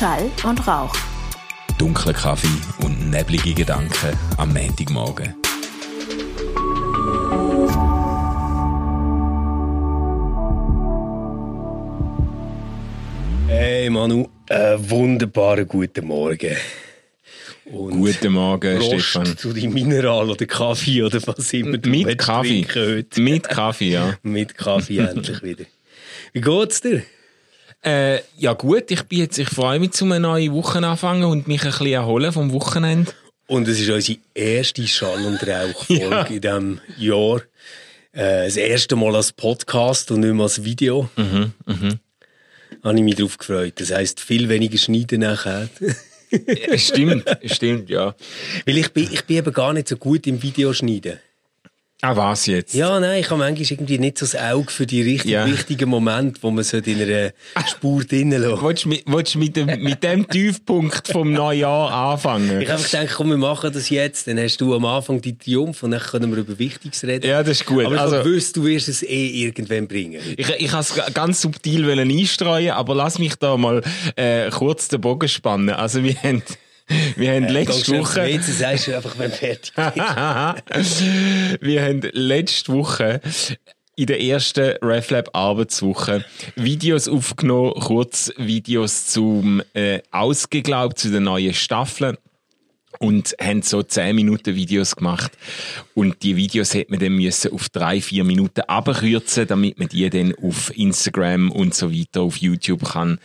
Schall und Rauch. Dunkler Kaffee und neblige Gedanken am Montagmorgen. Hey Manu, einen wunderbaren guten Morgen. Und Guten Morgen, Prost Stefan. zu deinem Mineral oder Kaffee oder was immer du Mit Kaffee. Mit Kaffee, ja. Mit Kaffee endlich wieder. Wie geht's dir? Äh, ja gut, ich bin jetzt, ich freue mich zu einem neuen Wochenanfang und mich ein bisschen erholen vom Wochenende. Und es ist unsere erste Schall- und Rauchfolge Ja. in diesem Jahr. Äh, das erste Mal als Podcast und nicht mehr als Video. Mhm, Habe ich mich darauf gefreut. Das heisst, viel weniger schneiden nachher. Äh, stimmt, stimmt, ja. Weil ich bin, ich bin eben gar nicht so gut im Videoschneiden. Ah, was jetzt? Ja, nein, ich habe manchmal irgendwie nicht so das Auge für die richtig Ja. wichtigen Momente, wo man so in einer Spur drinnen lässt. Willst du mit, willst du mit, dem, mit dem Tiefpunkt vom Neujahr anfangen? Ich habe gedacht, komm, wir machen das jetzt. Dann hast du am Anfang die Triumph und dann können wir über Wichtiges reden. Ja, das ist gut. Aber ich Also- gewusst, du wirst es eh irgendwann bringen. Ich, ich habe es ganz subtil wollen einstreuen, aber lass mich da mal äh, kurz den Bogen spannen. Also wir haben, wir haben letzte Woche... Jetzt sagst du einfach, wenn fertig bist. wir haben letzte Woche in der ersten RefLab Arbeitswoche Videos aufgenommen, Kurzvideos zum äh, Ausgeglaubt zu den neuen Staffeln und haben so 10 Minuten Videos gemacht und die Videos hätte man dann müssen auf drei vier Minuten abkürzen, damit man die dann auf Instagram und so weiter auf YouTube kann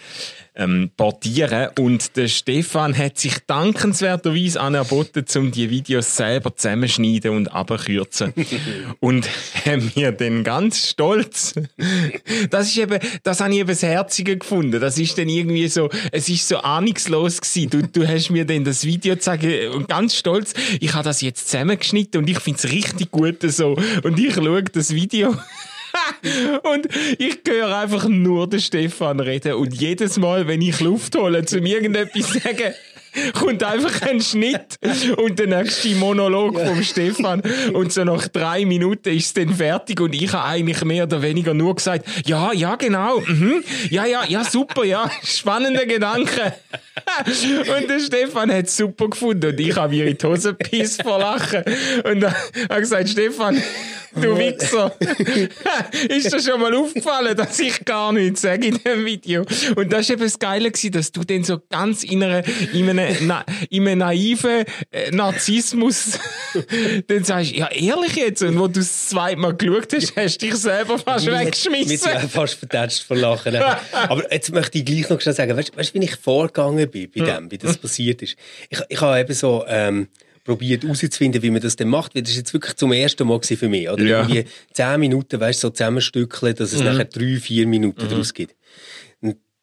ähm, portieren. Und der Stefan hat sich dankenswerterweise anerboten, um die Videos selber zusammenschneiden und abkürzen. Und haben mir dann ganz stolz. Das ist eben das habe ich eben das Herzige gefunden. Das ist dann irgendwie so es ist so ahnungslos gewesen. Du, du hast mir dann das Video gezeigt und ganz stolz ich habe das jetzt zusammengeschnitten und ich finde es richtig gut so. Und ich schaue das Video und ich höre einfach nur den Stefan reden. Und jedes Mal, wenn ich Luft hole, zum irgendetwas sagen, kommt einfach ein Schnitt und der nächste Monolog vom Stefan. Und so nach drei Minuten ist es dann fertig und ich habe eigentlich mehr oder weniger nur gesagt, ja, ja, genau, mhm, ja, ja, ja, super, ja, spannender Gedanke. und der Stefan hat es super gefunden und ich habe mir in die Hose gepisst vor Lachen. Und dann habe gesagt, Stefan, du Wichser, ist dir schon mal aufgefallen, dass ich gar nichts sage in dem Video? Und das war eben das Geile, dass du dann so ganz in, einer, in, einem, na, in einem naiven äh, Narzissmus dann sagst, ja ehrlich jetzt, und wo du das zweite Mal geschaut hast, hast du dich selber fast weggeschmissen. hat fast vertätscht vor Lachen. Aber jetzt möchte ich gleich noch schnell sagen, weißt du, wie ich vorgegangen bin bei dem, wie das passiert ist? Ich, ich habe eben so, ähm, probiert herauszufinden, wie man das denn macht, weil das ist jetzt wirklich zum ersten Mal für mich, oder? Ja. Irgendwie zehn Minuten, weißt du, so zusammenstückeln, dass es nachher drei, vier Minuten daraus gibt.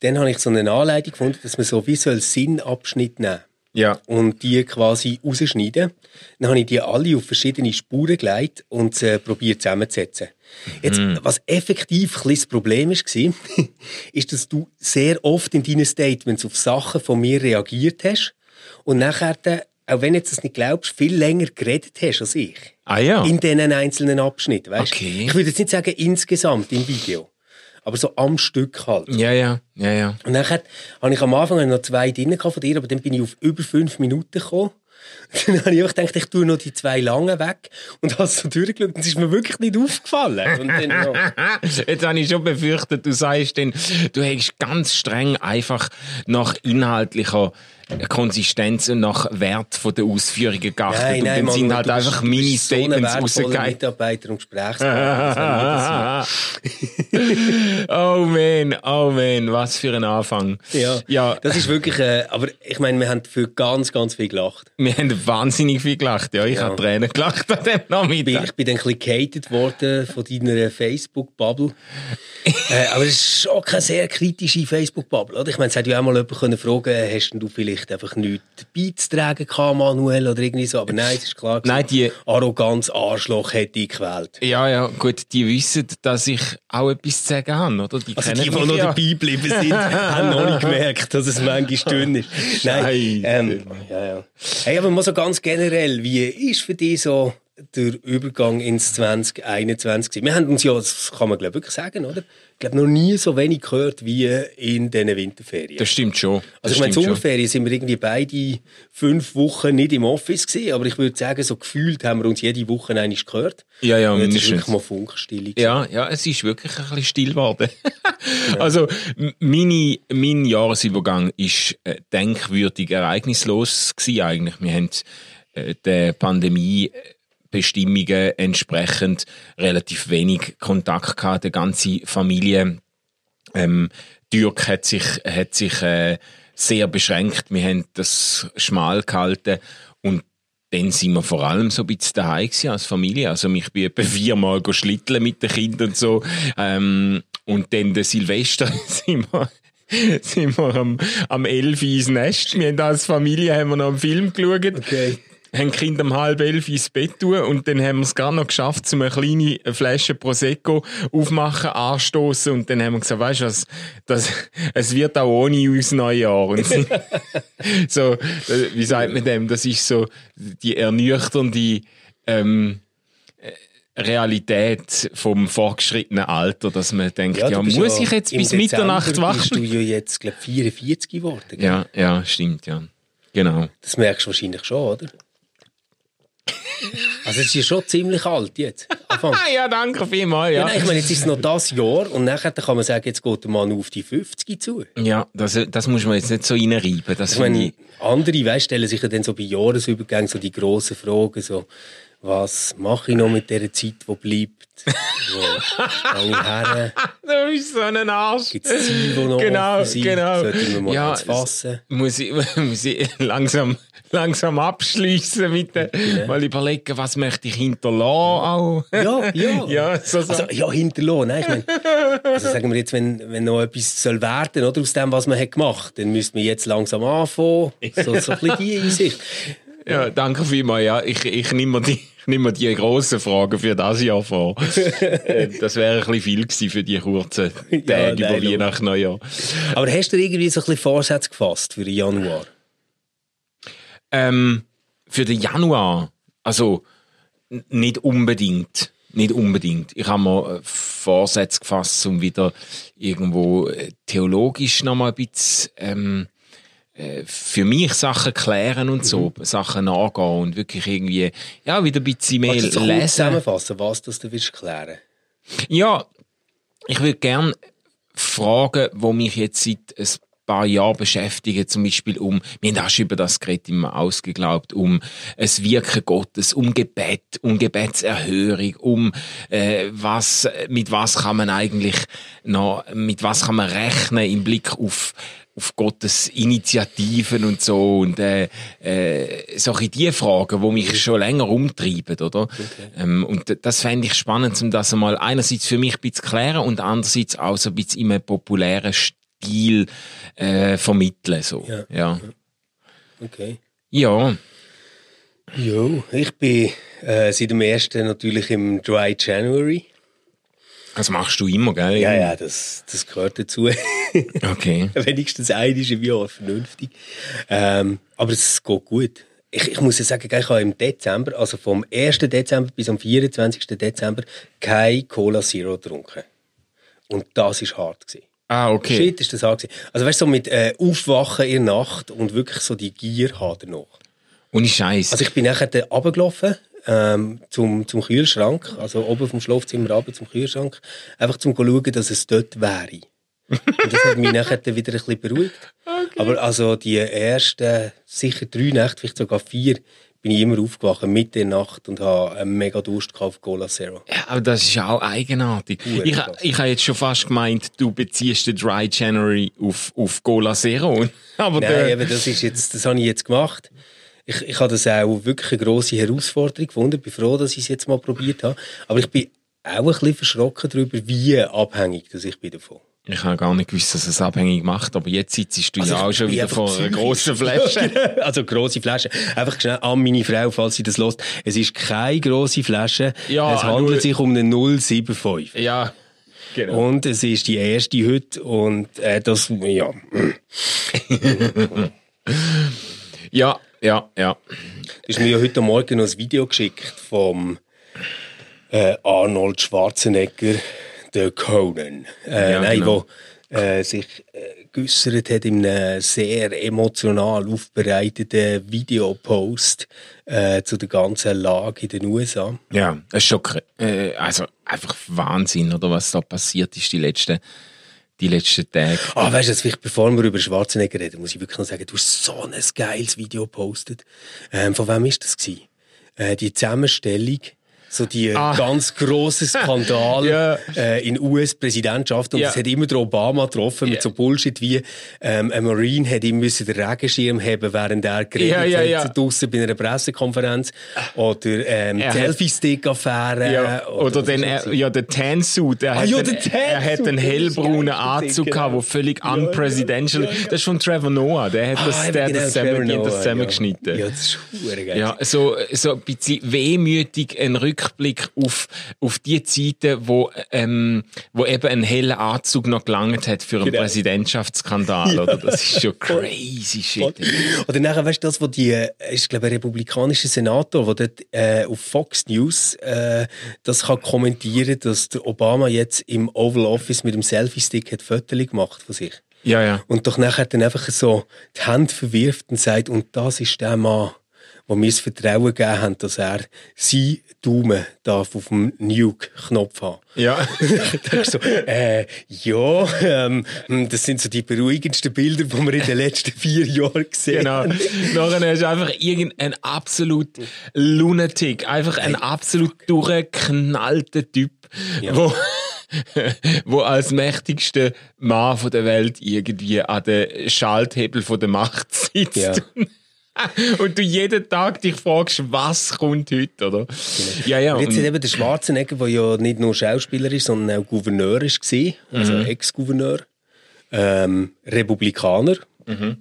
Dann habe ich so eine Anleitung gefunden, dass man so visuell Sinnabschnitt nehmen Ja. und die quasi rausschneiden. Dann habe ich die alle auf verschiedene Spuren gelegt und äh, probiert zusammenzusetzen. Jetzt, was effektiv ein bisschen das Problem war, ist, dass du sehr oft in deinen Statements auf Sachen von mir reagiert hast und nachher, dann, auch wenn du jetzt das nicht glaubst, viel länger geredet hast als ich. Ah ja. In diesen einzelnen Abschnitten, weißt Okay. Ich würde jetzt nicht sagen insgesamt im Video, aber so am Stück halt. Ja, ja, ja, ja. Und dann habe ich am Anfang noch zwei drin von dir, aber dann bin ich auf über fünf Minuten gekommen. Dann habe ich einfach gedacht, ich tue noch die zwei langen weg und habe so durchgeschaut und es ist mir wirklich nicht aufgefallen. Und dann. Jetzt habe ich schon befürchtet, du sagst denn, du hättest ganz streng einfach nach inhaltlicher Konsistenz und nach Wert von der Ausführungen geachtet. Nein, und nein, dann Mann, sind halt einfach meine so Statements wertvoller rausgegangen. Mitarbeiter und Gesprächspartner. oh man, oh man, was für ein Anfang. ja ja, das ist wirklich, äh, aber ich meine, wir haben für ganz, ganz viel gelacht. wir haben wahnsinnig viel gelacht. Ja, ich Ja. habe Tränen gelacht an dem Nachmittag. ich bin dann ein bisschen worden von deiner Facebook-Bubble. äh, aber es ist schon keine sehr kritische Facebook-Bubble. oder? Ich meine, es hätte ja auch mal jemand können fragen hast du vielleicht einfach nichts beizutragen gehabt, Manuel, oder irgendwie so. Aber nein, es ist klar. Nein, die- Arroganz, Arschloch hätte ich gewählt. Ja, ja, gut, die wissen, dass ich auch etwas zu sagen habe, oder? Die Also die, die noch ja. dabei geblieben sind, haben noch nicht gemerkt, dass es manchmal dünn ist. Nein, ähm, ja, ja. Hey, aber mal so ganz generell, wie ist für dich so der Übergang ins 2021. Wir haben uns ja, das kann man glaube wirklich sagen, oder? Ich glaube, noch nie so wenig gehört wie in diesen Winterferien. Das stimmt schon. Also ich meine, Sommerferien sind wir irgendwie beide fünf Wochen nicht im Office gewesen, aber ich würde sagen, so gefühlt haben wir uns jede Woche eigentlich gehört. Ja, ja, und jetzt ist wirklich mal Funkstille. Ja, ja, es ist wirklich ein bisschen still geworden. Also meine, mein Jahresübergang ist äh, denkwürdig ereignislos gewesen eigentlich. Wir haben äh, der Pandemiebestimmungen entsprechend relativ wenig Kontakt gehabt, die ganze Familie. Ähm, Dirk hat sich, hat sich äh, sehr beschränkt. Wir haben das schmal gehalten dann sind wir vor allem so ein bisschen daheim als Familie. Also ich bin etwa viermal schlitteln mit den Kindern und so. Ähm, und dann der Silvester sind wir sind wir am, am 11 ins Nest. Wir haben als Familie haben wir noch einen Film geschaut. Okay haben die Kinder um halb elf ins Bett tun und dann haben wir es gar noch geschafft, um eine kleine Flasche Prosecco aufmachen, anstoßen und dann haben wir gesagt, weißt du was, das, es wird auch ohne uns Neujahr. Und so, wie sagt man dem? Das ist so die ernüchternde, ähm, Realität vom fortgeschrittenen Alter, dass man denkt, ja, ja muss ich jetzt bis Dezember Mitternacht wach bist du ja jetzt, glaube 44 geworden. Gell? Ja, ja, stimmt, ja. Genau. Das merkst du wahrscheinlich schon, oder? Also es ist schon ziemlich alt jetzt. ja, danke vielmals. Ja. ja nein, ich meine, jetzt ist es noch das Jahr und nachher kann man sagen, jetzt geht der Mann auf die 50 zu. Ja, das, das muss man jetzt nicht so reinreiben. Das ich meine, ich... andere weißt, stellen sich ja dann so bei Jahresübergängen so die grossen Fragen, so was mache ich noch mit der Zeit, die bleibt? Wo gehe ich her? Du bist so ein Arsch. Gibt es Ziele, die noch genau, offen sind? Genau. Sollte ich mir mal ja, fassen? Muss ich, muss ich langsam, langsam abschließen mit dem, genau. mal überlegen, was möchte ich hinterlassen auch. Ja, ja. ja, so, so. Also, ja, hinterlassen. Nein, ich meine, also sagen wir jetzt, wenn, wenn noch etwas soll werden oder, aus dem, was man hat gemacht hat, dann müsste man jetzt langsam anfangen. So, so ein bisschen die Einsicht. Ja, danke vielmals. Ja, ich, ich nehme die, ich nehme die grossen Fragen für das Jahr vor. Äh, das wäre ein bisschen viel gewesen für die kurzen Tage ja, über Weihnachten, Neujahr. Aber hast du irgendwie so ein bisschen Vorsätze gefasst für den Januar? Ähm, für den Januar? Also, nicht unbedingt. Nicht unbedingt. Ich habe mir äh, Vorsätze gefasst, um wieder irgendwo äh, theologisch noch mal ein bisschen ähm, äh, für mich Sachen klären und so, mhm. Sachen angehen und wirklich irgendwie, ja, wieder ein bisschen mehr Kannst du lesen. zusammenfassen, was das du willst klären? Ja, ich würde gerne Fragen, die mich jetzt seit ein paar Jahren beschäftigen, zum Beispiel um, wir haben auch schon über das Gerät immer ausgeglaubt, um es Wirken Gottes, um Gebet, um Gebetserhörung, um äh, was, mit was kann man eigentlich noch, mit was kann man rechnen im Blick auf auf Gottes Initiativen und so und äh, äh, solche die Fragen, wo mich schon länger umtreiben, oder? Okay. Ähm, und das fände ich spannend, um das einmal einerseits für mich ein bisschen zu klären und andererseits auch so ein bisschen in einem populären Stil äh, vermitteln, so. Ja. ja. Okay. Ja. Jo, ich bin äh, seit dem ersten natürlich im Dry January. Das machst du immer, gell? Ja, ja, das, das gehört dazu. Okay. Wenigstens ein im Jahr, vernünftig. Ähm, aber es geht gut. Ich, ich muss ja sagen, ich habe im Dezember, also vom 1. Dezember bis am 24. Dezember, kein Cola Zero getrunken. Und das war hart. Gewesen. Ah, okay. Shit, ist das gewesen. Also weißt du, so mit äh, Aufwachen in der Nacht und wirklich so die Gier haben danach. Und Scheiß. Also ich bin nachher runtergelaufen ähm, zum, zum Kühlschrank, also oben vom Schlafzimmer runter zum Kühlschrank, einfach zum zu schauen, dass es dort wäre. Und das hat mich nachher wieder ein bisschen beruhigt. Okay. Aber also die ersten, sicher drei Nächte, vielleicht sogar vier, bin ich immer aufgewacht, Mitte der Nacht und habe einen mega Durst auf Cola Zero. Ja, aber das ist auch eigenartig. Ich, ich habe jetzt schon fast gemeint, du beziehst den Dry January auf, auf Cola Zero. aber Nein, aber das, ist jetzt, das habe ich jetzt gemacht ich, ich habe das auch wirklich eine grosse Herausforderung gefunden. Ich bin froh, dass ich es jetzt mal probiert habe. Aber ich bin auch ein bisschen verschrocken darüber, wie abhängig dass ich bin davon. Ich habe gar nicht gewusst, dass es abhängig macht, aber jetzt sitzt du also ja auch schon wieder vor einer grossen Flasche. also grosse Flasche. Einfach schnell an meine Frau, falls sie das lässt. Es ist keine grosse Flasche. Ja, es handelt 0... sich um eine 075. Ja, genau. Und es ist die erste heute und äh, das, ja. ja, ja, ja. Du hast mir ja heute Morgen noch ein Video geschickt vom äh, Arnold Schwarzenegger, der Conan. Äh, Ja, nein, genau. wo äh, sich äh, geäussert hat in einem sehr emotional aufbereiteten Videopost äh, zu der ganzen Lage in den USA. Ja, es ist schon, äh, also einfach Wahnsinn, oder was da passiert ist die letzten, die letzten Tage. Ah, weißt du, vielleicht, bevor wir über Schwarzenegger reden, muss ich wirklich noch sagen, du hast so ein geiles Video gepostet. Ähm, von wem ist das gewesen? Äh, die Zusammenstellung, so die Ah. ganz grossen Skandal Ja. äh, in US-Präsidentschaft und Ja. es hat immer der Obama getroffen mit Ja. so Bullshit wie ähm, ein Marine hat ihm müssen den Regenschirm haben, während er geredet Ja, ja, ja. hat draussen bei einer Pressekonferenz oder ähm, hat- Selfie-Stick-Affäre Ja, oder was den, das er, ja, der Tan-Suit. Er, Ah, hat ja, einen- der er hat einen das hellbraunen Anzug genau. gehabt, der völlig Ja, ja. unpresidential. Ja, ja. Das ist von Trevor Noah. Der hat das, Ah, eben der genau, das, Trevor zusammen, Noah, das ja. zusammengeschnitten. Ja, das ist geil. Ja, so, so ein bisschen wehmütig ein Rückblick auf, auf die Zeiten, wo, ähm, wo eben ein heller Anzug noch gelangt hat für einen Genau. Präsidentschaftsskandal, oder? Das ist schon crazy shit. Oder nachher, weißt du, das, wo die, äh, ist, glaube ich, ein republikanischer Senator, der dort äh, auf Fox News äh, das kann kommentieren, dass der Obama jetzt im Oval Office mit dem Selfie-Stick hat Fotos gemacht von sich. Ja, ja. Und doch nachher dann einfach so die Hände verwirft und sagt, und das ist der Mann, wo mir das Vertrauen gegeben haben, dass er sein Daumen darf auf dem Nuke-Knopf haben. Ja. da so, äh, ja, ähm, das sind so die beruhigendsten Bilder, die wir in den letzten vier Jahren gesehen Genau. haben. Nachher ist einfach irgendein absolut Lunatic, einfach ein absolut durchgeknallter Typ, wo, wo als mächtigster Mann von der Welt irgendwie an den Schalthebel von der Macht sitzt. Ja. Und du jeden Tag dich fragst, was kommt heute, oder? Ja, ja. Und jetzt hat eben der Schwarzenegger, der ja nicht nur Schauspieler ist, sondern auch Gouverneur ist, also Mhm. Ex-Gouverneur, ähm, Republikaner. Mhm.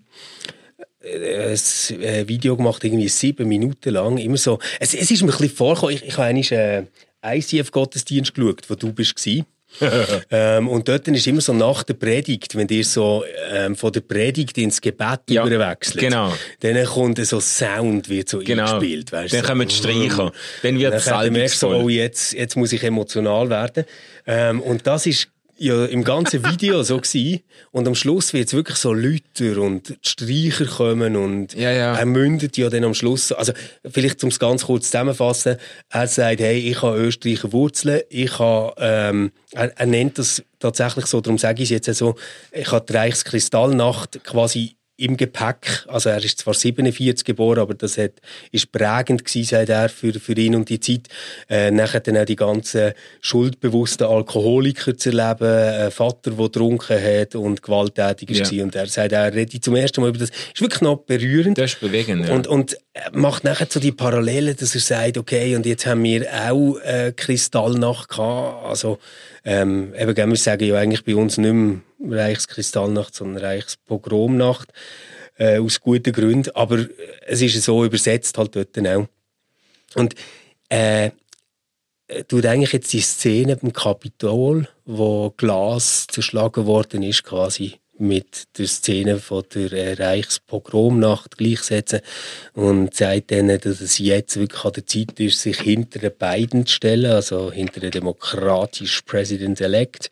Äh, ein äh, Video gemacht, irgendwie sieben Minuten lang, immer so. Es, es ist mir ein bisschen vorgekommen, ich, ich habe einmal äh, ICF-Gottesdienst geschaut, wo du bist gsi. ähm, und dort ist immer so nach der Predigt, wenn ihr so ähm, von der Predigt ins Gebet Ja, überwechselt, genau. dann kommt so Sound, wird so Genau. eingespielt. Weißt, Dann so. kommen die Streicher. Dann wird es Dann merkst du, salbungsvoll. oh, jetzt, jetzt muss ich emotional werden. Ähm, und das ist ja im ganzen Video so gewesen. Und am Schluss wird es wirklich so lauter und die Streicher kommen und Ja, ja. er mündet ja dann am Schluss. Also, vielleicht um es ganz kurz zusammenzufassen. Er sagt, hey, ich habe Österreicher Wurzeln. Ich habe, ähm, er, er nennt das tatsächlich so, darum sage ich es jetzt so, ich habe die Reichskristallnacht quasi im Gepäck. Also er ist zwar 47 geboren, aber das hat, ist prägend gewesen, sagt er, für, für ihn und die Zeit. Äh, nachher dann auch die ganzen schuldbewussten Alkoholiker zu erleben, ein Vater, der getrunken hat und gewalttätig ist. Ja. Und er sagt, er redet zum ersten Mal über das. Ist wirklich noch berührend. Das ist bewegend, ja. Und, und er macht nachher so die Parallelen, dass er sagt, okay, und jetzt haben wir auch äh, Kristallnacht gehabt. Also, ähm, eben, wir sagen ja eigentlich bei uns nicht mehr Reichskristallnacht, sondern Reichspogromnacht. Äh, aus guten Gründen. Aber es ist so übersetzt halt dort auch. Und, äh, tut eigentlich jetzt die Szene beim Kapitol, wo Glas zerschlagen worden ist, quasi mit der Szene von der äh, Reichspogromnacht gleichsetzen und sagt denen, dass es jetzt wirklich an der Zeit ist, sich hinter den beiden zu stellen, also hinter den demokratischen President-elect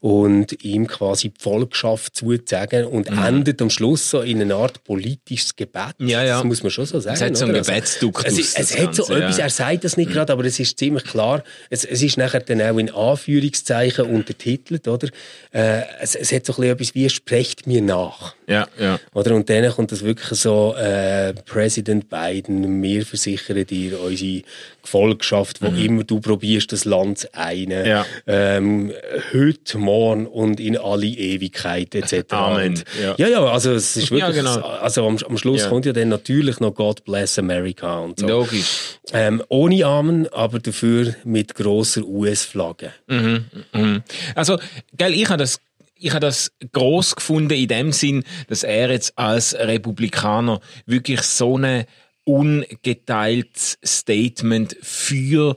und ihm quasi die Volkschaft zuzusagen und endet am Schluss so in eine Art politisches Gebet. Mhm. Ja, ja. Das muss man schon so sagen. Es hat so oder? Gebetsduktus, Es, ist- es das hat so Ganze, etwas, ja. er sagt das nicht gerade, aber es ist ziemlich klar. Es, es ist nachher dann auch in Anführungszeichen untertitelt, oder? Äh, es, es hat so ein bisschen etwas wie «Sprecht mir nach». ja, ja. Oder? Und dann kommt das wirklich so, äh, Präsident Biden, wir versichern dir unsere Gefolgschaft, wo immer du probierst, das Land zu einen. Mhm. Ja. Ähm, heute, morgen und in alle Ewigkeit etc. Amen. Ja. ja, ja, also es ist wirklich, Ja, genau. also am, am Schluss Ja. kommt ja dann natürlich noch God bless America und so. Logisch. Ähm, ohne Amen, aber dafür mit grosser US-Flagge. Mhm. Also, gell, ich habe das ich habe das groß gefunden in dem Sinn, dass er jetzt als Republikaner wirklich so ein ungeteiltes Statement für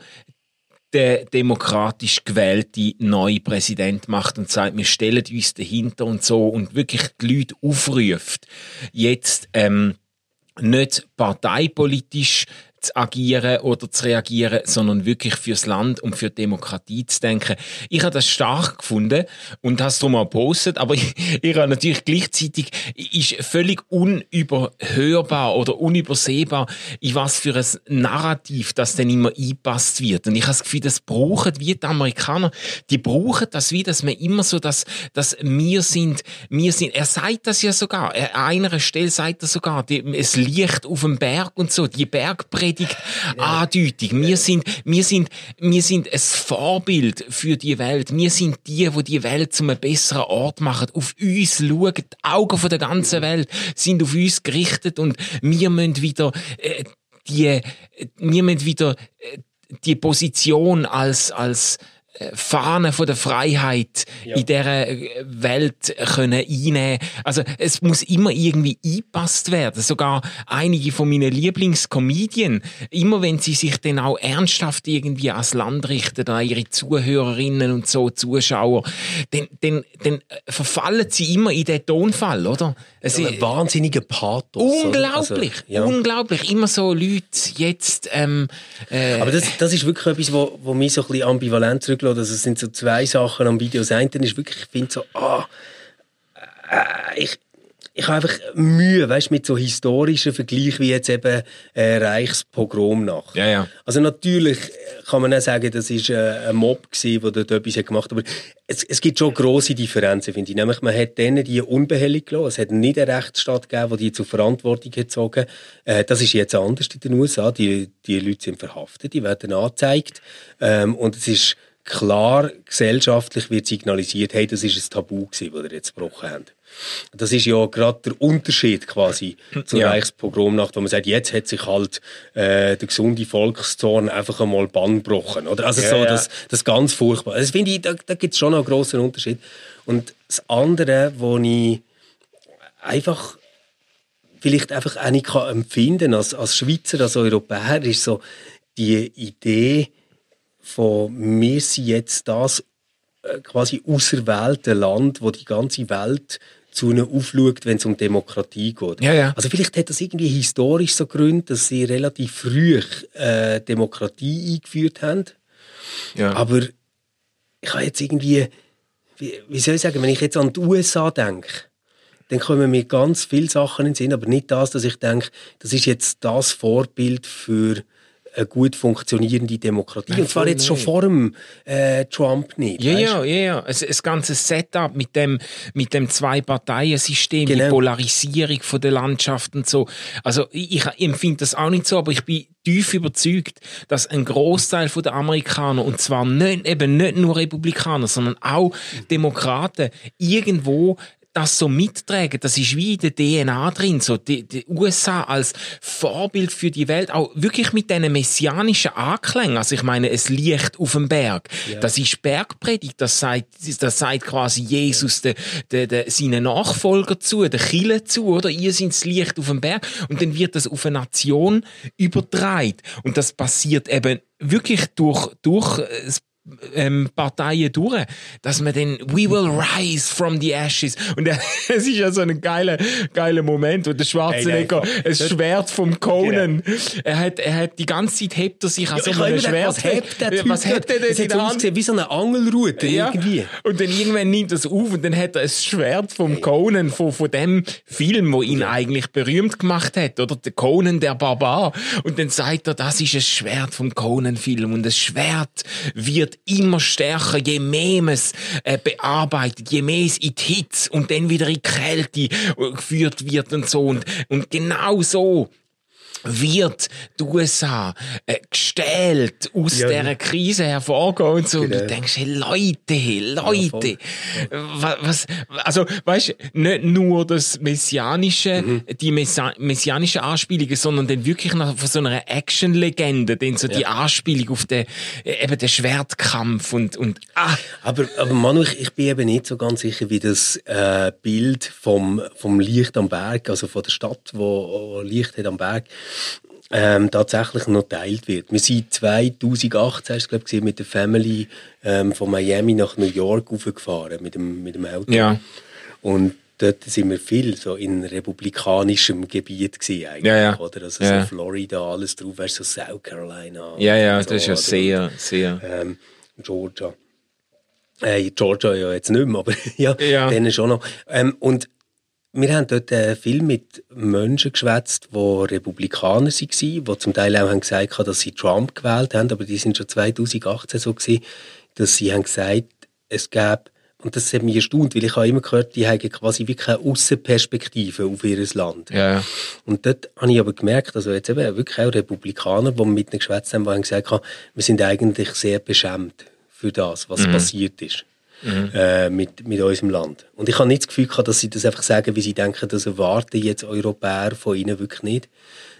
den demokratisch gewählte neue Präsident macht und sagt, wir stellen uns dahinter und so und wirklich die Leute aufruft, jetzt ähm, nicht parteipolitisch zu agieren oder zu reagieren, sondern wirklich fürs Land und für Demokratie zu denken. Ich habe das stark gefunden und habe es darum auch gepostet, aber ich, ich habe natürlich gleichzeitig ist völlig unüberhörbar oder unübersehbar, in was für ein Narrativ das dann immer eingepasst wird. Und ich habe das Gefühl, das brauchen wie die Amerikaner, die brauchen das wie, dass man immer so, dass, dass wir sind, wir sind, er sagt das ja sogar, an einer Stelle sagt er sogar, die, es liegt auf dem Berg und so, die Bergpredigt ja. andeutig. Wir sind, wir sind, wir sind ein Vorbild für die Welt. Wir sind die, wo die Welt zum einem besseren Ort machen. Auf uns schauen, die Augen von der ganzen Welt sind auf uns gerichtet und wir müssen wieder äh, die, wir müssen wieder äh, die Position als als Fahne von der Freiheit ja. in dieser Welt können einnehmen. Also es muss immer irgendwie eingepasst werden. Sogar einige von meinen Lieblingscomedien, immer wenn sie sich dann auch ernsthaft irgendwie ans Land richten, an ihre Zuhörerinnen und so Zuschauer, dann, dann, dann verfallen sie immer in den Tonfall, oder? Es ja, ein wahnsinniger Pathos. Unglaublich, also, ja. unglaublich. Immer so Leute jetzt. Ähm, äh, Aber das, das ist wirklich etwas, wo, wo mich so ein bisschen ambivalent zurücklässt zurückgelassen. Also es sind so zwei Sachen am Video. Das eine ist wirklich, ich finde so, ah, äh, ich, ich habe einfach Mühe, weißt, mit so historischen Vergleichen wie jetzt eben äh, Reichspogromnacht. Ja, ja. Also natürlich kann man auch sagen, das ist äh, ein Mob gewesen, der dort etwas gemacht hat. Aber es, es gibt schon grosse Differenzen, finde ich. Nämlich, man hat denen die unbehelligt gelassen. Es hat nicht einen Rechtsstaat gegeben, der die zur Verantwortung gezogen äh, Das ist jetzt anders in den USA. Die, die Leute sind verhaftet, die werden angezeigt. Ähm, und es ist klar gesellschaftlich wird signalisiert, hey, das ist ein Tabu gewesen, das ihr jetzt gebrochen habt. Das ist ja gerade der Unterschied quasi zur ja. Reichspogromnacht, wo man sagt, jetzt hat sich halt äh, der gesunde Volkszorn einfach einmal Bann gebrochen. Oder? Also ja, so, ja. Das, das ganz furchtbar. Das finde ich, da, da gibt es schon einen grossen Unterschied. Und das andere, wo ich einfach vielleicht einfach auch nicht kann empfinden als, als Schweizer, als Europäer, ist so die Idee, von wir sind jetzt das äh, quasi auserwählte Land, wo die ganze Welt zu ihnen aufschaut, wenn es um Demokratie geht. Ja, ja. Also vielleicht hat das irgendwie historisch so Gründe, dass sie relativ früh äh, Demokratie eingeführt haben. Ja. Aber ich habe jetzt irgendwie, wie, wie, soll ich sagen, wenn ich jetzt an die USA denke, dann kommen mir ganz viele Sachen in den Sinn, aber nicht das, dass ich denke, das ist jetzt das Vorbild für eine gut funktionierende Demokratie. Nein, und zwar jetzt nicht. schon vor dem äh, Trump nicht. Ja, ja, ja, ja. Das, das ganze Setup mit dem, mit dem Zwei-Parteien-System, genau. die Polarisierung von der Landschaft und so. Also ich, ich empfinde das auch nicht so, aber ich bin tief überzeugt, dass ein Großteil der Amerikaner und zwar nicht, eben nicht nur Republikaner, sondern auch Demokraten irgendwo das so mittragen, das ist wie in der DNA drin, so die, die USA als Vorbild für die Welt, auch wirklich mit diesen messianischen Anklängen. Also ich meine, es liegt auf dem Berg. Ja. Das ist Bergpredigt, das sagt, das sagt quasi Jesus de, de, de, seinen Nachfolger zu, der Chile zu, oder? Ihr seid das Licht auf dem Berg. Und dann wird das auf eine Nation übertragen. Und das passiert eben wirklich durch, durch das ähm, Parteien durch, dass man dann We will rise from the ashes und es ist ja so ein geiler geiler Moment und der Schwarzenegger hey, ein Schwert vom Conan genau. er hat er hat die ganze Zeit hebt er sich an so einem Schwert was hebt der Typ was hebt er denn in der Hand wie so eine Angelrute ja. irgendwie und dann irgendwann nimmt er es auf und dann hat er ein Schwert vom hey. Conan von, von dem Film wo ihn ja. eigentlich berühmt gemacht hat oder der Conan der Barbar und dann sagt er das ist ein Schwert vom Conan Film und das Schwert wird immer stärker, je mehr man es äh, bearbeitet, je mehr es in die Hitze und dann wieder in die Kälte geführt wird und so. Und, und genau so wird die USA äh, gestählt aus ja, dieser Krise hervorgehen und so. Genau. Und du denkst, hey, Leute, hey, Leute, ja, was, also, weißt, nicht nur das messianische, mhm. die Messia messianische Anspielungen, sondern dann wirklich noch von so einer Action-Legende, dann so ja. die Anspielung auf den, eben den Schwertkampf und, und, ah. Aber, aber Manu, ich, ich bin eben nicht so ganz sicher, wie das, äh, Bild vom, vom Licht am Berg, also von der Stadt, wo, wo Licht hat am Berg, ähm, tatsächlich noch geteilt wird. Wir sind 2018 glaube ich, mit der Family ähm, von Miami nach New York aufgefahren mit dem, mit dem Auto. Ja. Und dort sind wir viel so in republikanischem Gebiet gewesen, eigentlich, Ja, ja. oder? Also Ja. so Florida, alles drauf, weißt du, so South Carolina. Ja, ja, und das ist ja sehr, sehr. ähm, Georgia. Äh, Georgia ja jetzt nicht mehr, aber ja, Ja. dann schon noch. Ähm, und wir haben dort äh, viel mit Menschen geschwätzt, die Republikaner waren, die zum Teil auch haben gesagt haben, dass sie Trump gewählt haben, aber die sind schon 2018 so gewesen, dass sie haben gesagt, es gäbe und das hat mich erstaunt, weil ich habe immer gehört, die haben quasi wirklich eine Aussenperspektive auf ihr Land. Ja. Und dort habe ich aber gemerkt, also jetzt eben wirklich auch Republikaner, die mit ihnen geschwätzt haben, die haben gesagt wir sind eigentlich sehr beschämt für das, was passiert ist. Äh, mit, mit unserem Land. Und ich habe nicht das Gefühl gehabt, dass sie das einfach sagen, wie sie denken, das erwarten jetzt Europäer von ihnen wirklich nicht.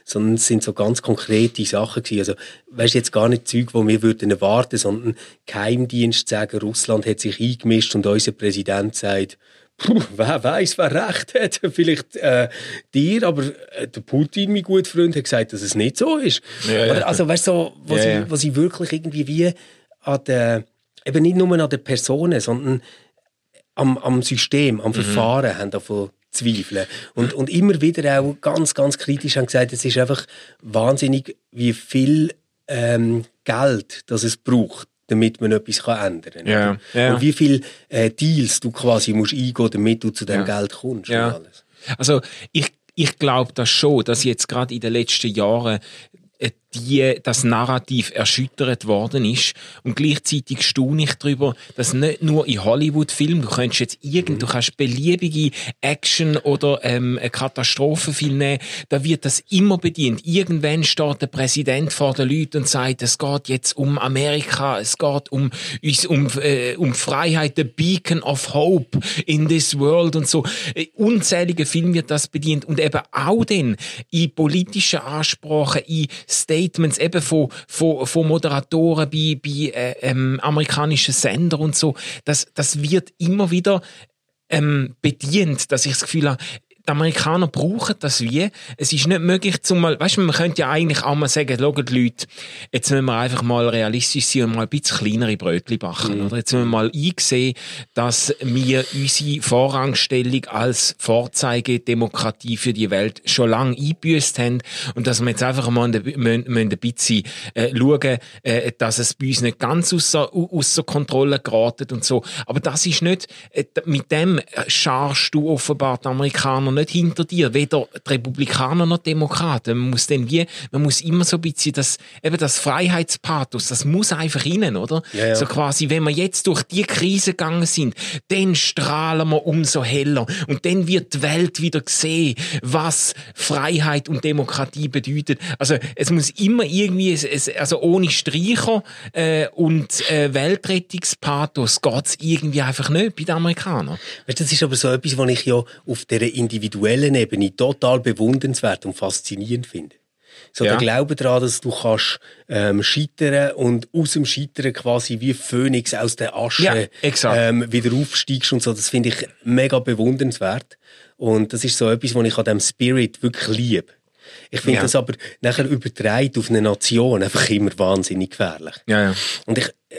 Sondern es sind so ganz konkrete Sachen gewesen. Also, weißt du, jetzt gar nicht Zeug, die wir würden erwarten, sondern Geheimdienst sagen, Russland hat sich eingemischt und unser Präsident sagt, Puh, wer weiß, wer recht hat. Vielleicht äh, dir, aber äh, der Putin, mein guter Freund, hat gesagt, dass es nicht so ist. Ja, ja. Also, weißt du, so, was, ja. ich, was ich wirklich irgendwie wie an der, eben nicht nur an den Personen, sondern am, am System, Mhm. am Verfahren haben davon zweifeln. Und, und immer wieder auch ganz, ganz kritisch haben gesagt, es ist einfach wahnsinnig, wie viel ähm, Geld das es braucht, damit man etwas kann ändern kann. Oder? ja. Und wie viele äh, Deals du quasi musst eingehen, damit du zu dem Ja. Geld kommst. Und alles. Also ich, ich glaube das schon, dass jetzt gerade in den letzten Jahren äh, die, das Narrativ erschüttert worden ist. Und gleichzeitig staune ich darüber, dass nicht nur in Hollywood-Filmen, du könntest jetzt irgend, du kannst beliebige Action- oder ähm, einen Katastrophenfilm nehmen, da wird das immer bedient. Irgendwann steht der Präsident vor den Leuten und sagt, es geht jetzt um Amerika, es geht um, uns, um, äh, um Freiheit, the beacon of hope in this world und so. Äh, unzählige Filme wird das bedient und eben auch dann in politischen Ansprachen, in Statements eben von, von, von Moderatoren bei, bei äh, ähm, amerikanischen Sendern und so. Das, das wird immer wieder ähm, bedient, dass ich das Gefühl habe, die Amerikaner brauchen das wie. Es ist nicht möglich, zum mal, weißt du, man könnte ja eigentlich auch mal sagen, schaut Leute, jetzt müssen wir einfach mal realistisch sein und mal ein bisschen kleinere Brötchen backen, oder? Jetzt müssen wir mal einsehen, dass wir unsere Vorrangstellung als Vorzeigedemokratie für die Welt schon lange eingebüßt haben und dass wir jetzt einfach mal müssen, müssen ein bisschen äh, schauen, äh, dass es bei uns nicht ganz außer, außer Kontrolle geratet und so. Aber das ist nicht, äh, mit dem scharst du offenbar die Amerikaner nicht hinter dir, weder die Republikaner noch die Demokraten. Man muss dann wie, man muss immer so ein bisschen das, eben das Freiheitspathos, das muss einfach rein, oder? Ja, ja. So quasi, wenn wir jetzt durch die Krise gegangen sind, dann strahlen wir umso heller und dann wird die Welt wieder sehen, was Freiheit und Demokratie bedeutet. Also es muss immer irgendwie, es, es, also ohne Streicher äh, und äh, Weltrettungspathos geht's irgendwie einfach nicht bei den Amerikanern. Weißt, das ist aber so etwas, was ich ja auf der individuellen Ebene total bewundernswert und faszinierend finde. So Ja. der Glaube daran, dass du kannst ähm, scheitern und aus dem Scheitern quasi wie Phönix aus der Asche Ja, ähm, wieder aufsteigst und so, das finde ich mega bewundernswert. Und das ist so etwas, was ich an diesem Spirit wirklich liebe. Ich finde Ja. das aber nachher übertragen auf eine Nation einfach immer wahnsinnig gefährlich. Ja, ja. Und ich, äh,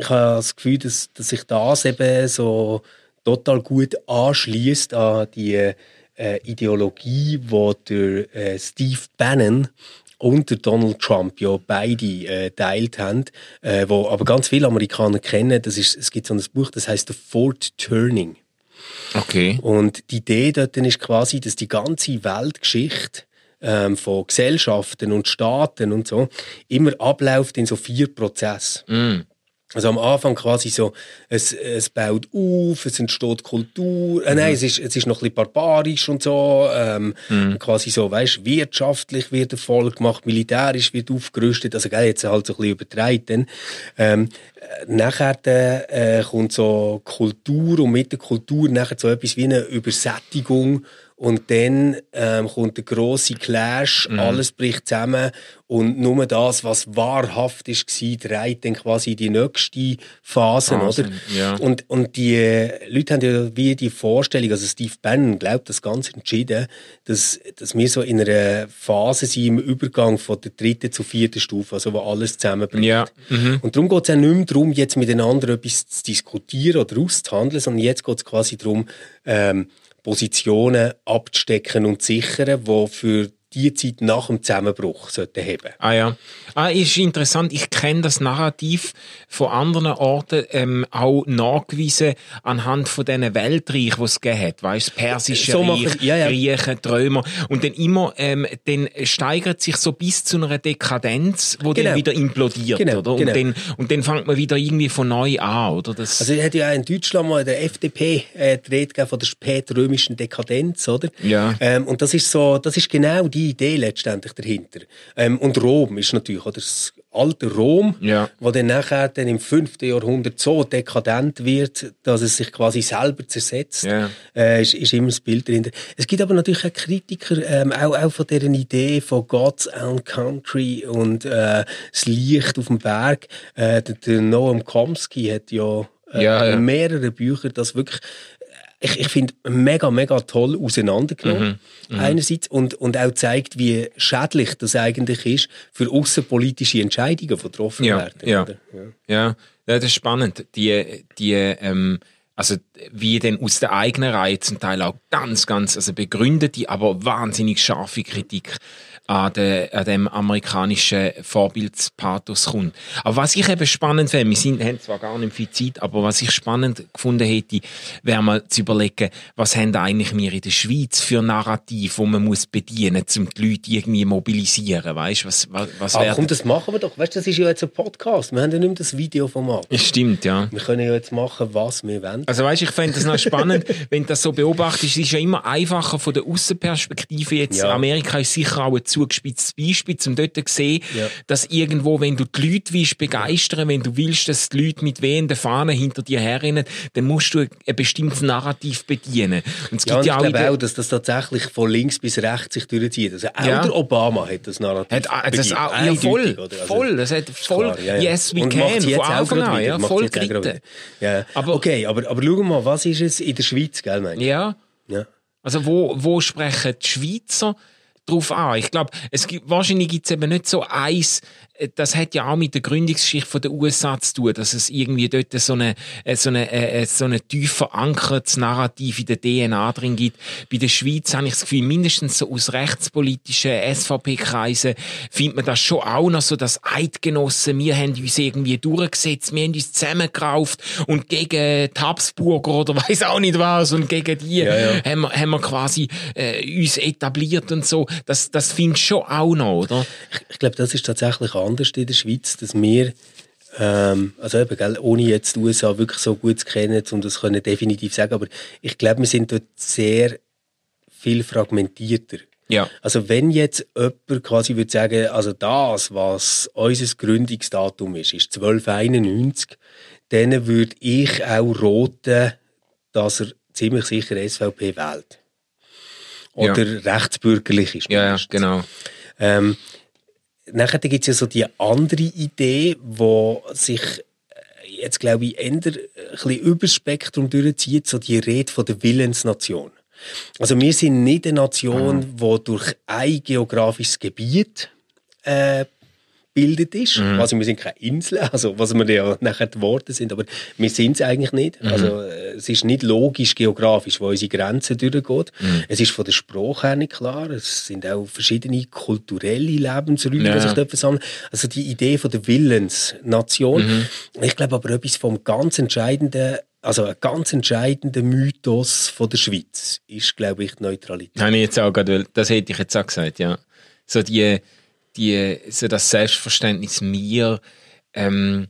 ich habe das Gefühl, dass, dass sich das eben so total gut anschließt an die äh, Ideologie, die der äh, Steve Bannon und der Donald Trump ja beide äh, teilt haben, äh, wo aber ganz viele Amerikaner kennen. Das ist, es gibt so ein Buch, das heißt The Fourth Turning. Okay. Und die Idee dort ist quasi, dass die ganze Weltgeschichte ähm, von Gesellschaften und Staaten und so immer abläuft in so vier Prozessen. Also am Anfang quasi so, es, es baut auf, es entsteht Kultur, äh, nein, es ist, es ist noch ein bisschen barbarisch und so, ähm, quasi so, weißt, wirtschaftlich wird Erfolg gemacht, militärisch wird aufgerüstet, also gell, jetzt halt so ein bisschen übertreibt dann. Ähm, äh, nachher äh, kommt so Kultur und mit der Kultur nachher so etwas wie eine Übersättigung und dann ähm, kommt der grosse Clash, alles bricht zusammen und nur das, was wahrhaft ist, dreht dann quasi in die nächste Phase, Phase, oder? ja. Und, und die äh, Leute haben ja wie die Vorstellung, also Steve Bannon glaubt das ganz entschieden, dass, dass wir so in einer Phase sind im Übergang von der dritten zur vierten Stufe, also wo alles zusammenbricht. Ja. Mhm. Und darum geht es auch nicht mehr darum, jetzt miteinander etwas zu diskutieren oder auszuhandeln, sondern jetzt geht es quasi darum, ähm, Positionen abzustecken und zu sichern, die für die Zeit nach dem Zusammenbruch sollten haben. Ah ja. Ah, ist interessant. Ich kenne das Narrativ von anderen Orten ähm, auch nachgewiesen anhand von diesen Weltreichen, die es gegeben hat. Weißt, das Persische So Reich, machen- ja, ja. Griechen, die Römer. Und dann immer, ähm, dann steigert sich so bis zu einer Dekadenz, wo Genau. dann wieder implodiert, Genau, oder? Und, genau. dann, und dann fängt man wieder irgendwie von neu an, oder? Das, Also, es hat ja auch in Deutschland mal in der FDP äh, die Rede von der spätrömischen Dekadenz, oder? Ja. Ähm, und das ist so, das ist genau die Idee letztendlich dahinter. Ähm, und Rom ist natürlich, oder das alte Rom, Ja. wo dann nachher dann im 5. Jahrhundert so dekadent wird, dass es sich quasi selber zersetzt, Ja. äh, ist, ist immer das Bild dahinter. Es gibt aber natürlich auch Kritiker, ähm, auch, auch von deren Idee von God's Own Country und äh, das Licht auf dem Berg. Äh, der, der Noam Chomsky hat ja, äh, Ja, ja. mehrere Bücher, das wirklich ich, ich finde mega, mega toll auseinandergenommen. Mhm, Einerseits und, und auch zeigt, wie schädlich das eigentlich ist für außenpolitische Entscheidungen, die getroffen Ja, werden. ja. Ja, ja, das ist spannend. Die, die, ähm, also wie denn aus der eigenen Reihe zum Teil auch ganz, ganz, also begründete, aber wahnsinnig scharfe Kritik an, de, an dem amerikanischen Vorbildspathos kommt. Aber was ich eben spannend finde, wir sind, haben zwar gar nicht viel Zeit, aber was ich spannend gefunden hätte, wäre mal zu überlegen, was haben eigentlich wir in der Schweiz für Narrativ, wo man muss bedienen, um die Leute irgendwie mobilisieren, weißt? Was, was, was wäre- komm, das machen wir doch. Weißt das ist ja jetzt ein Podcast. Wir haben ja nicht mehr das Videoformat. Stimmt, ja. Wir können ja jetzt machen, was wir wollen. Also weißt, ich fände das noch spannend, wenn du das so beobachtest. Es ist ja immer einfacher von der Außenperspektive. Jetzt Ja. Amerika ist sicher auch ein zugespitztes Beispiel, um dort zu sehen, Ja. dass irgendwo, wenn du die Leute willst begeistern, wenn du willst, dass die Leute mit wehenden Fahnen hinter dir herrennen, dann musst du ein bestimmtes Narrativ bedienen. Und es Ja, gibt und ja ich auch, in glaube auch, dass das tatsächlich von links bis rechts sich durchzieht. Also auch Ja. der Obama hat das Narrativ hat, ah, das auch, ja, voll? Also- voll, das hat voll, Klar, ja, ja. yes we Und can, jetzt von Anfang an, ja, voll geritten. Ja. Aber- okay, aber, aber schau mal, was ist es in der Schweiz, gell, meinst du? Ja, Ja. Also wo, wo sprechen die Schweizer drauf an? Ich glaube, es gibt, wahrscheinlich gibt es eben nicht so eins, das hat ja auch mit der Gründungsgeschichte von der USA zu tun, dass es irgendwie dort so eine, äh, so eine, äh, so eine tief verankertes Narrativ in der DNA drin gibt. Bei der Schweiz habe ich das Gefühl, mindestens so aus rechtspolitischen SVP-Kreisen findet man das schon auch noch so, dass Eidgenossen, wir haben uns irgendwie durchgesetzt, wir haben uns zusammengerauft und gegen die Habsburger oder weiß auch nicht was und gegen die Ja, ja. haben wir, haben wir quasi äh, uns etabliert und so. Das, das findest du schon auch noch, oder? Ich, ich glaube, das ist tatsächlich anders in der Schweiz, dass wir, ähm, also eben, gell, ohne jetzt die USA wirklich so gut zu kennen, um das können definitiv sagen, aber ich glaube, wir sind dort sehr viel fragmentierter. Ja. Also wenn jetzt jemand quasi würde sagen, also das, was unser Gründungsdatum ist, ist 1291, dann würde ich auch roten, dass er ziemlich sicher SVP wählt. Oder rechtsbürgerlich ist. Ja, ja, genau. Ähm, nachher gibt es ja so die andere Idee, wo sich äh, jetzt glaube ich eher ein bisschen über das Spektrum durchzieht, so die Rede von der Willensnation. Also wir sind nicht eine Nation, die durch ein geografisches Gebiet äh, bildet ist. Also wir sind keine Insel, also was wir ja nachher geworden sind, aber wir sind es eigentlich nicht. Also äh, es ist nicht logisch geografisch, wo unsere Grenze durchgeht. Es ist von der Sprache her nicht klar. Es sind auch verschiedene kulturelle Lebensräume, Ja. die sich dort versammeln. Also die Idee von der Willensnation. Ich glaube aber etwas vom ganz entscheidenden also ein ganz entscheidender Mythos von der Schweiz ist, glaube ich, die Neutralität. Habe ich jetzt auch gerade, das hätte ich jetzt auch gesagt, ja. So die, die, so das Selbstverständnis, wir, ähm,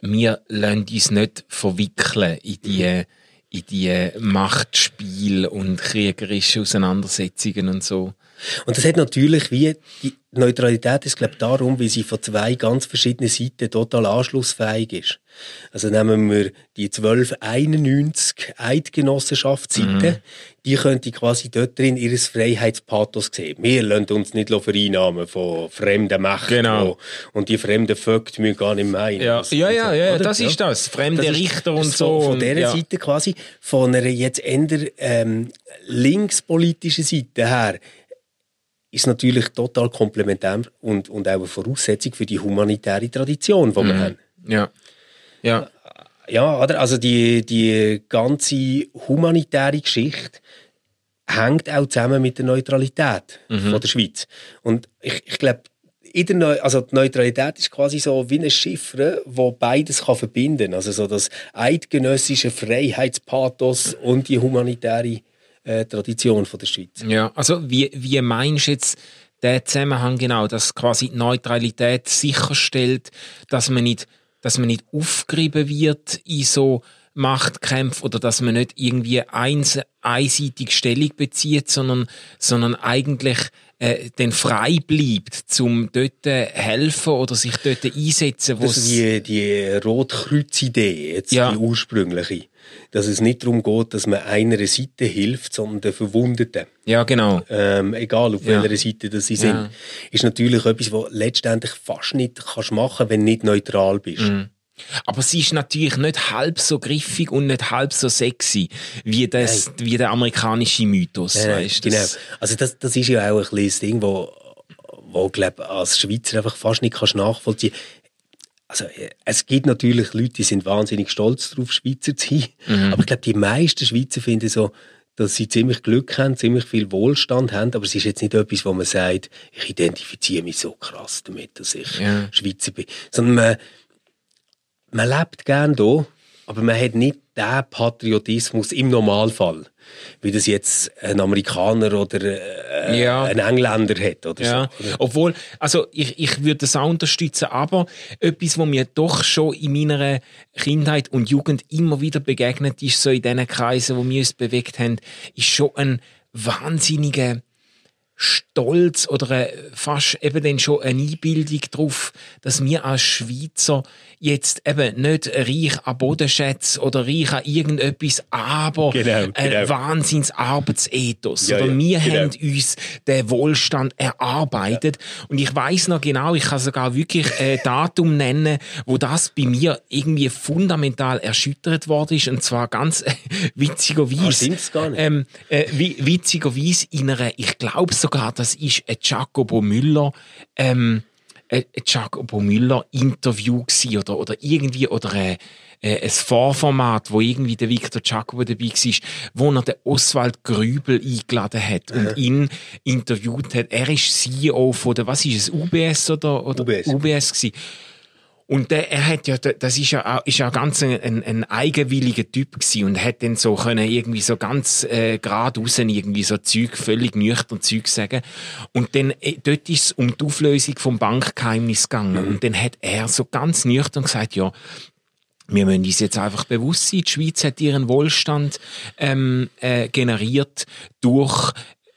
wir lassen uns nicht verwickeln in die, in die Machtspiele und kriegerische Auseinandersetzungen und so. Und das hat natürlich wie, die Neutralität ist, glaube ich, darum, weil sie von zwei ganz verschiedenen Seiten total anschlussfähig ist. Also nehmen wir die 1291 Eidgenossenschaftsseite, die könnte quasi dort drin ihres Freiheitspathos sehen. Wir lassen uns nicht vereinnahmen von fremden Mächten. Genau. Und die fremden Vögte müssen gar nicht meinen. Ja, was- ja, ja, ja, das ist das. Fremde Das Richter und so. Von und- dieser ja. Seite quasi, von einer jetzt eher ähm, linkspolitischen Seite her, ist natürlich total komplementär und, und auch eine Voraussetzung für die humanitäre Tradition, die Mhm. wir haben. Ja. Ja. Ja, oder? Also die, die ganze humanitäre Geschichte hängt auch zusammen mit der Neutralität mhm. von der Schweiz. Und ich, ich glaube, also die Neutralität ist quasi so wie ein Chiffre, wo beides kann verbinden kann. Also so das eidgenössische Freiheitspathos und die humanitäre äh, Tradition von der Schweiz. Ja, also wie, wie meinst du jetzt der Zusammenhang genau, dass quasi die Neutralität sicherstellt, dass man nicht, dass man nicht aufgerieben wird in so Machtkämpfe oder dass man nicht irgendwie eins, einseitig Stellung bezieht, sondern, sondern eigentlich äh, dann frei bleibt, zum dort helfen oder sich dort einsetzen. Das ist die, die Rotkreuz-Idee, jetzt ja. die ursprüngliche. Dass es nicht darum geht, dass man einer Seite hilft, sondern den Verwundeten. Ja, genau. Ähm, egal auf ja. welcher Seite das sie sind. Ja. Ist natürlich etwas, was letztendlich fast nicht kannst machen, wenn du nicht neutral bist. Mhm. Aber sie ist natürlich nicht halb so griffig und nicht halb so sexy wie, das, wie der amerikanische Mythos. Nein, weißt, genau. Also das, das ist ja auch ein kleines Ding, wo, wo glaub, als Schweizer einfach fast nicht kannst nachvollziehen also es gibt natürlich Leute, die sind wahnsinnig stolz darauf, Schweizer zu sein. Mhm. Aber ich glaube, die meisten Schweizer finden so, dass sie ziemlich Glück haben, ziemlich viel Wohlstand haben, aber es ist jetzt nicht etwas, wo man sagt, ich identifiziere mich so krass damit, dass ich ja. Schweizer bin. Sondern man, man lebt gern hier, aber man hat nicht den Patriotismus im Normalfall, wie das jetzt ein Amerikaner oder äh, ja. ein Engländer hat. Oder ja. so. Obwohl, also ich, ich würde das auch unterstützen, aber etwas, was mir doch schon in meiner Kindheit und Jugend immer wieder begegnet ist, so in diesen Kreisen, wo wir uns bewegt haben, ist schon ein wahnsinniger Stolz oder fast eben dann schon eine Einbildung darauf, dass wir als Schweizer jetzt eben nicht reich an Bodenschätzen oder reich an irgendetwas, aber genau, ein genau. Wahnsinnsarbeitsethos. Ja, oder ja, wir genau. haben uns den Wohlstand erarbeitet. Ja. Und ich weiß noch genau, ich kann sogar wirklich ein Datum nennen, wo das bei mir irgendwie fundamental erschüttert worden ist. Und zwar ganz witzigerweise. Ah, gar nicht. Ähm, äh, witzigerweise in einer, ich glaube, sogar, das ist ein Jacobo Müller, ähm, ein Jacobo Müller Interview gewesen, oder, oder irgendwie, oder ein, ein Vorformat, wo irgendwie der Victor Jacobo dabei war, wo er den Oswald Grübel eingeladen hat und äh. ihn interviewt hat. Er ist CEO von der, was ist es, UBS oder, oder UBS, UBS gewesen. Und der, er hat ja, das ist ja, ist ja ganz ein, ein eigenwilliger Typ gewesen und hat dann so können irgendwie so ganz äh, geradeaus irgendwie so Zeug, völlig nüchtern Zeug sagen. Und dann, äh, dort ist es um die Auflösung vom Bankgeheimnis gegangen. Mhm. Und dann hat er so ganz nüchtern gesagt, ja, wir müssen uns jetzt einfach bewusst sein, die Schweiz hat ihren Wohlstand ähm, äh, generiert durch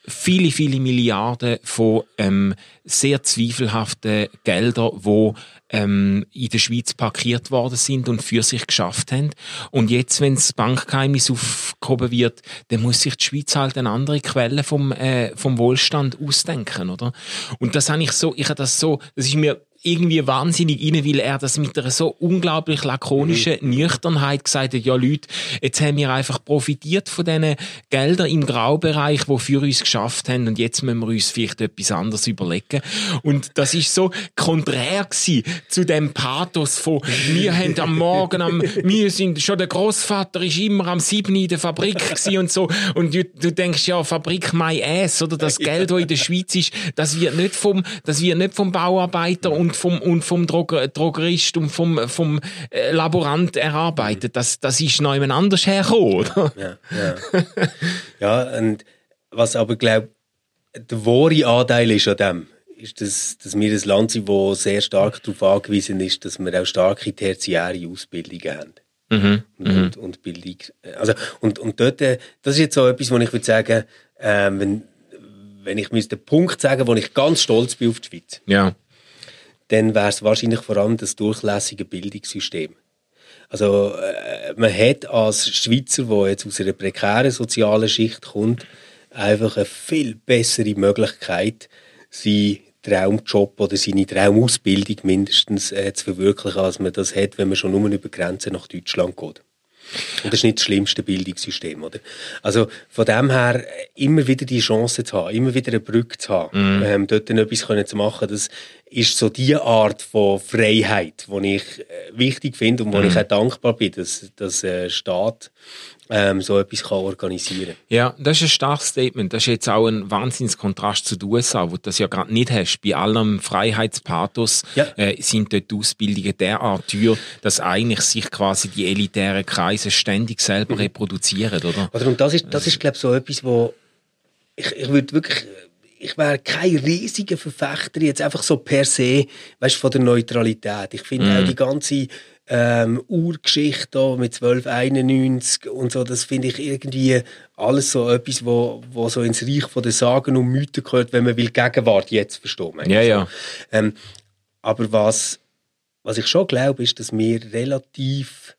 viele, viele Milliarden von ähm, sehr zweifelhaften Geldern, wo ähm, in der Schweiz parkiert worden sind und für sich geschafft haben. Und jetzt, wenn das Bankgeheimnis aufgehoben wird, dann muss sich die Schweiz halt eine andere Quelle vom, äh, vom Wohlstand ausdenken, oder? Und das habe ich so, ich habe das so, das ist mir irgendwie wahnsinnig rein, weil er das mit einer so unglaublich lakonischen mhm. Nüchternheit gesagt hat, ja Leute, jetzt haben wir einfach profitiert von diesen Geldern im Graubereich, die für uns geschafft haben und jetzt müssen wir uns vielleicht etwas anderes überlegen. Und das ist so konträr gewesen zu dem Pathos von, wir haben am Morgen, am, wir sind schon, der Großvater ist immer am 7. in der Fabrik gewesen und so und du, du denkst, ja, Fabrik My Ass, oder das Geld, das in der Schweiz ist, das wird nicht vom, das wird nicht vom Bauarbeiter und vom, und vom Droger, Drogerist und vom, vom äh, Laborant erarbeitet. Das, das ist noch jemand anders hergekommen, oder? Ja, ja. ja, und was aber, glaube der wahre Anteil ist an dem, ist, dass, dass wir ein Land sind, das sehr stark darauf angewiesen ist, dass wir auch starke tertiäre Ausbildungen haben. Mhm, und, mhm. und, Bildung. Also, und, und dort, äh, das ist jetzt so etwas, wo ich würde sagen, äh, wenn, wenn ich müsste einen Punkt sagen, wo ich ganz stolz bin auf die Schweiz. Ja dann wäre es wahrscheinlich vor allem das durchlässige Bildungssystem. Also äh, man hat als Schweizer, der jetzt aus einer prekären sozialen Schicht kommt, einfach eine viel bessere Möglichkeit, seinen Traumjob oder seine Traumausbildung mindestens äh, zu verwirklichen, als man das hat, wenn man schon nur über Grenzen nach Deutschland geht. Und das ist nicht das schlimmste Bildungssystem, oder? Also von dem her immer wieder die Chance zu haben, immer wieder eine Brücke zu haben, mm. ähm, dort dann etwas können zu machen, das ist so die Art von Freiheit, die ich äh, wichtig finde und wo mm. ich auch dankbar bin, dass, dass äh, Staat ähm, so etwas kann organisieren Ja, das ist ein starkes Statement. Das ist jetzt auch ein Wahnsinnskontrast zu den USA, wo du das ja gerade nicht hast. Bei allem Freiheitspathos Ja. äh, sind dort die Ausbildungen derart teuer, dass eigentlich sich quasi die elitären Kreise ständig selber Mhm. reproduzieren, oder? Oder und das ist, das ist glaube ich, so etwas, wo ich, ich würde wirklich, ich wäre kein riesiger Verfechter jetzt einfach so per se, weißt, von der Neutralität. Ich finde auch die ganze ähm, Urgeschichte mit 1291 und so, das finde ich irgendwie alles so etwas, wo, wo so ins Reich von den Sagen und Mythen gehört, wenn man will Gegenwart jetzt verstehen. Ja, ja. Ähm, aber was, was ich schon glaube, ist, dass wir relativ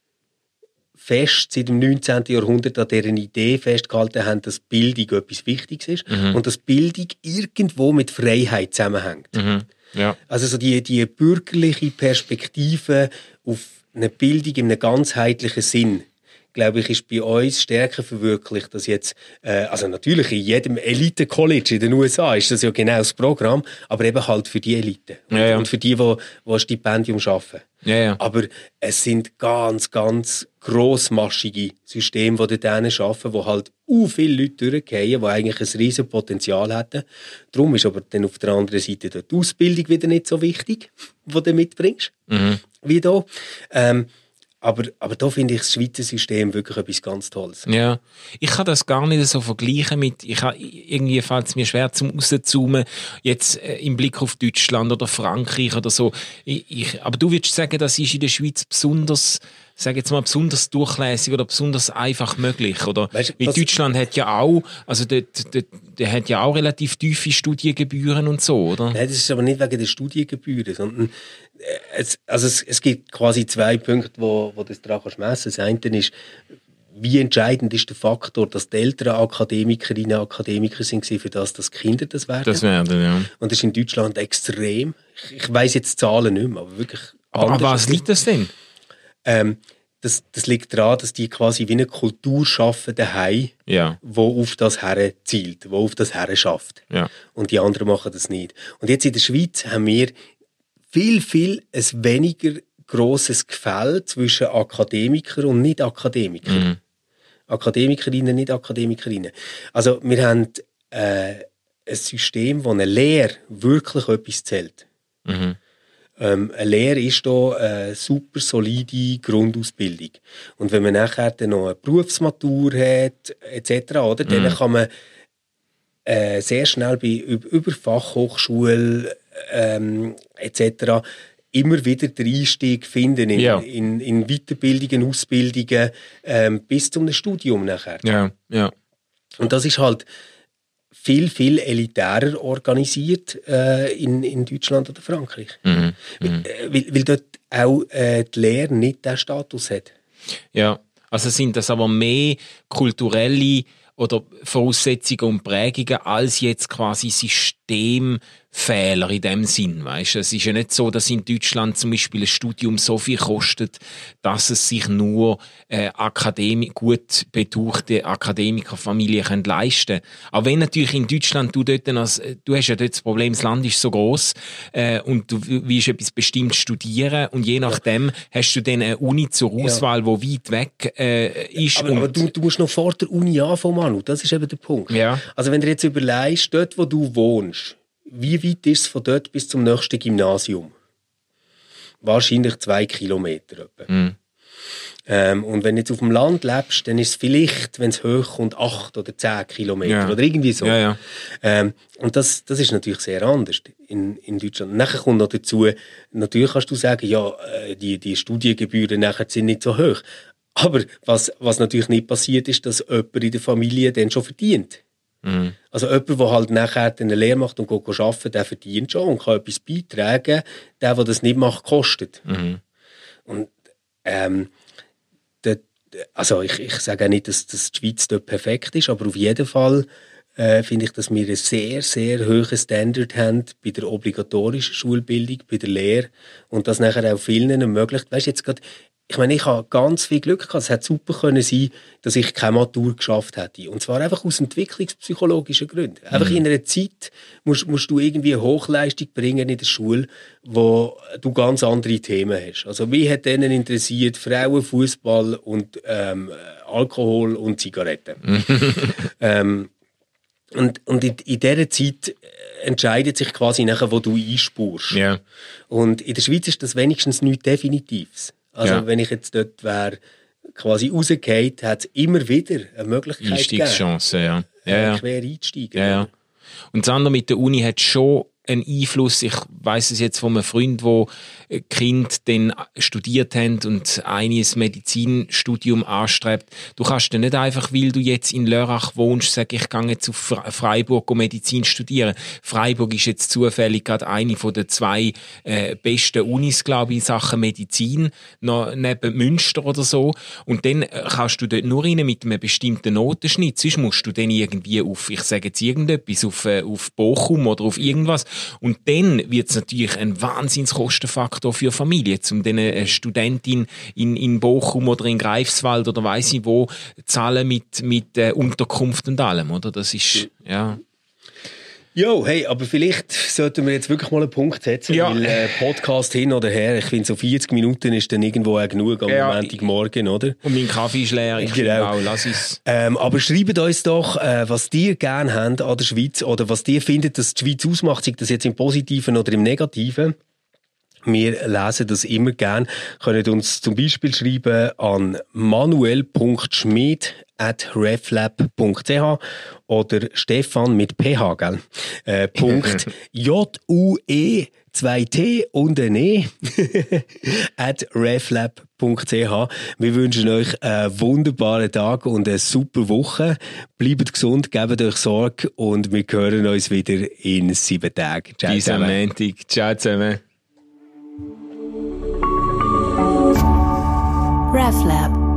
fest seit dem 19. Jahrhundert an deren Idee festgehalten haben, dass Bildung etwas Wichtiges ist und dass Bildung irgendwo mit Freiheit zusammenhängt. Mhm. Ja. Also so die, die bürgerliche Perspektive auf eine Bildung in einem ganzheitlichen Sinn, glaube ich, ist bei uns stärker verwirklicht, dass jetzt, äh, also natürlich in jedem Elite-College in den USA ist das ja genau das Programm, aber eben halt für die Elite Ja, ja. und für die, die, die ein Stipendium schaffen. Ja, ja. Aber es sind ganz, ganz grossmaschige Systeme, die dort arbeiten, wo halt u viele Leute durchgehen, die eigentlich ein riesen Potenzial hätten. Darum ist aber dann auf der anderen Seite die Ausbildung wieder nicht so wichtig, die du mitbringst, wie da. Ähm, aber, aber da finde ich das Schweizer System wirklich etwas ganz Tolles. Ja, ich kann das gar nicht so vergleichen mit, ich ha, irgendwie fällt es mir schwer zum rauszoomen, jetzt äh, im Blick auf Deutschland oder Frankreich oder so. Ich, ich, aber du würdest sagen, das ist in der Schweiz besonders, sag jetzt mal, besonders durchlässig oder besonders einfach möglich, oder? Weißt was- Deutschland hat ja auch, also der, der, der hat ja auch relativ tiefe Studiengebühren und so, oder? Nein, das ist aber nicht wegen der Studiengebühren, sondern äh, es, also es, es gibt quasi zwei Punkte, wo, wo das daran kannst messen Das eine ist, wie entscheidend ist der Faktor, dass die älteren Akademikerinnen und Akademiker sind für das, dass Kinder das werden. Das werden, ja. Und das ist in Deutschland extrem. Ich, ich weiß jetzt Zahlen nicht mehr, aber wirklich. Aber an was liegt das denn? Ähm, das, das liegt daran, dass die quasi wie eine Kultur schaffen daheim, Ja, wo auf das her zielt, wo auf das her schafft. ja. Und die anderen machen das nicht. Und jetzt in der Schweiz haben wir viel, viel ein weniger grosses Gefälle zwischen Akademikern und Nicht-Akademikern. Akademikerinnen, Nicht-Akademikerinnen. Also wir haben äh, ein System, wo eine Lehre wirklich etwas zählt. Mhm. Ähm, eine Lehre ist da eine super solide Grundausbildung. Und wenn man nachher dann noch eine Berufsmatur hat, etc., oder, dann kann man äh, sehr schnell bei, über, Fachhochschule ähm, etc. immer wieder den Einstieg finden in, Ja. in, in Weiterbildungen, Ausbildungen ähm, bis zum Studium nachher. Ja, ja. Und das ist halt viel, viel elitärer organisiert äh, in, in Deutschland oder Frankreich. Mhm. Weil, äh, weil, weil dort auch äh, die Lehre nicht den Status hat. Ja, also sind das aber mehr kulturelle oder Voraussetzungen und Prägungen als jetzt quasi Systemfehler in dem Sinn, weißt? Es ist ja nicht so, dass in Deutschland zum Beispiel ein Studium so viel kostet, dass es sich nur äh, Akademi gut betuchte Akademikerfamilien können leisten. Aber wenn natürlich in Deutschland du dort, als, du hast ja dort das Problem, das Land ist so groß äh, und du willst etwas bestimmt studieren und je nachdem hast du dann eine Uni zur Auswahl, wo weit weg äh, ist. Aber, aber du, du musst noch vor der Uni anfangen, Manu. Das ist eben der Punkt. Ja. Also wenn du jetzt überlegst, dort, wo du wohnst, wie weit ist es von dort bis zum nächsten Gymnasium? Wahrscheinlich zwei Kilometer. Etwa. Mhm. Ähm, und wenn du jetzt auf dem Land lebst, dann ist es vielleicht, wenn es hoch kommt, acht oder zehn Kilometer Ja. oder irgendwie so. Ja, ja. Ähm, und das, das ist natürlich sehr anders in, in Deutschland. Nachher kommt noch dazu, natürlich kannst du sagen, ja, äh, die, die Studiengebühren nachher sind nicht so hoch. Aber was, was natürlich nicht passiert, ist, dass jemand in der Familie dann schon verdient. Mhm. Also jemand, der halt nachher eine Lehre macht und geht arbeiten, der verdient schon und kann etwas beitragen. Der, der das nicht macht, kostet. Mhm. Und ähm, dort, also ich, ich sage auch nicht, dass, dass die Schweiz dort perfekt ist, aber auf jeden Fall äh, finde ich, dass wir einen sehr, sehr hohen Standard haben bei der obligatorischen Schulbildung, bei der Lehre und das nachher auch vielen ermöglicht. Weißt jetzt gerade ich meine, ich habe ganz viel Glück gehabt. Es hätte super können sein, dass ich keine Matur geschafft hätte. Und zwar einfach aus entwicklungspsychologischen Gründen. Einfach mhm. in einer Zeit musst, musst du irgendwie eine Hochleistung bringen in der Schule, wo du ganz andere Themen hast. Also mich hat denen interessiert Frauen, Fußball und ähm, Alkohol und Zigaretten. ähm, und, und in, in dieser Zeit entscheidet sich quasi nachher, wo du einspurst. Yeah. Und in der Schweiz ist das wenigstens nichts Definitives. Also ja. wenn ich jetzt dort wäre, quasi rausgehauen, hat es immer wieder eine Möglichkeit Einstiegschance, ja. ja, ja. Quer einsteigen. Ja, ja. Und das andere mit der Uni hat schon einen Einfluss. Ich weiß es jetzt von einem Freund, wo Kind dann studiert haben und eines Medizinstudium anstrebt. Du kannst dann nicht einfach, weil du jetzt in Lörrach wohnst, sagen, ich gehe jetzt auf Freiburg um Medizin studieren. Freiburg ist jetzt zufällig gerade eine von den zwei äh, besten Unis, glaube ich, in Sachen Medizin, noch neben Münster oder so. Und dann äh, kannst du dort nur rein mit einem bestimmten Notenschnitt. Sonst musst du dann irgendwie auf, ich sage jetzt irgendetwas, auf, äh, auf Bochum oder auf irgendwas. Und dann wird es natürlich ein Wahnsinnskostenfaktor Faktor für Familie, um eine Studentin in, in Bochum oder in Greifswald oder weiß ich wo zahlen mit, mit äh, Unterkunft und allem, oder? Das ist, ja. Jo, hey, aber vielleicht sollten wir jetzt wirklich mal einen Punkt setzen, ja. weil äh, Podcast hin oder her, ich finde so 40 Minuten ist dann irgendwo auch genug am ja, Montagmorgen, oder? Und mein Kaffee ist leer, ich genau. auch, lass es. Ähm, aber schreibt uns doch, äh, was ihr gerne habt an der Schweiz oder was ihr findet, dass die Schweiz ausmacht, sei das jetzt im Positiven oder im Negativen. Wir lesen das immer gern. Könnt uns zum Beispiel schreiben an manuel.schmid at reflab.ch oder Stefan mit ph, gell? Äh, Punkt J-U-E 2T und ein E at reflab.ch. Wir wünschen euch einen wunderbaren Tag und eine super Woche. Bleibt gesund, gebt euch Sorge und wir hören uns wieder in sieben Tagen. Ciao Bis zusammen. Ciao zusammen. RefLab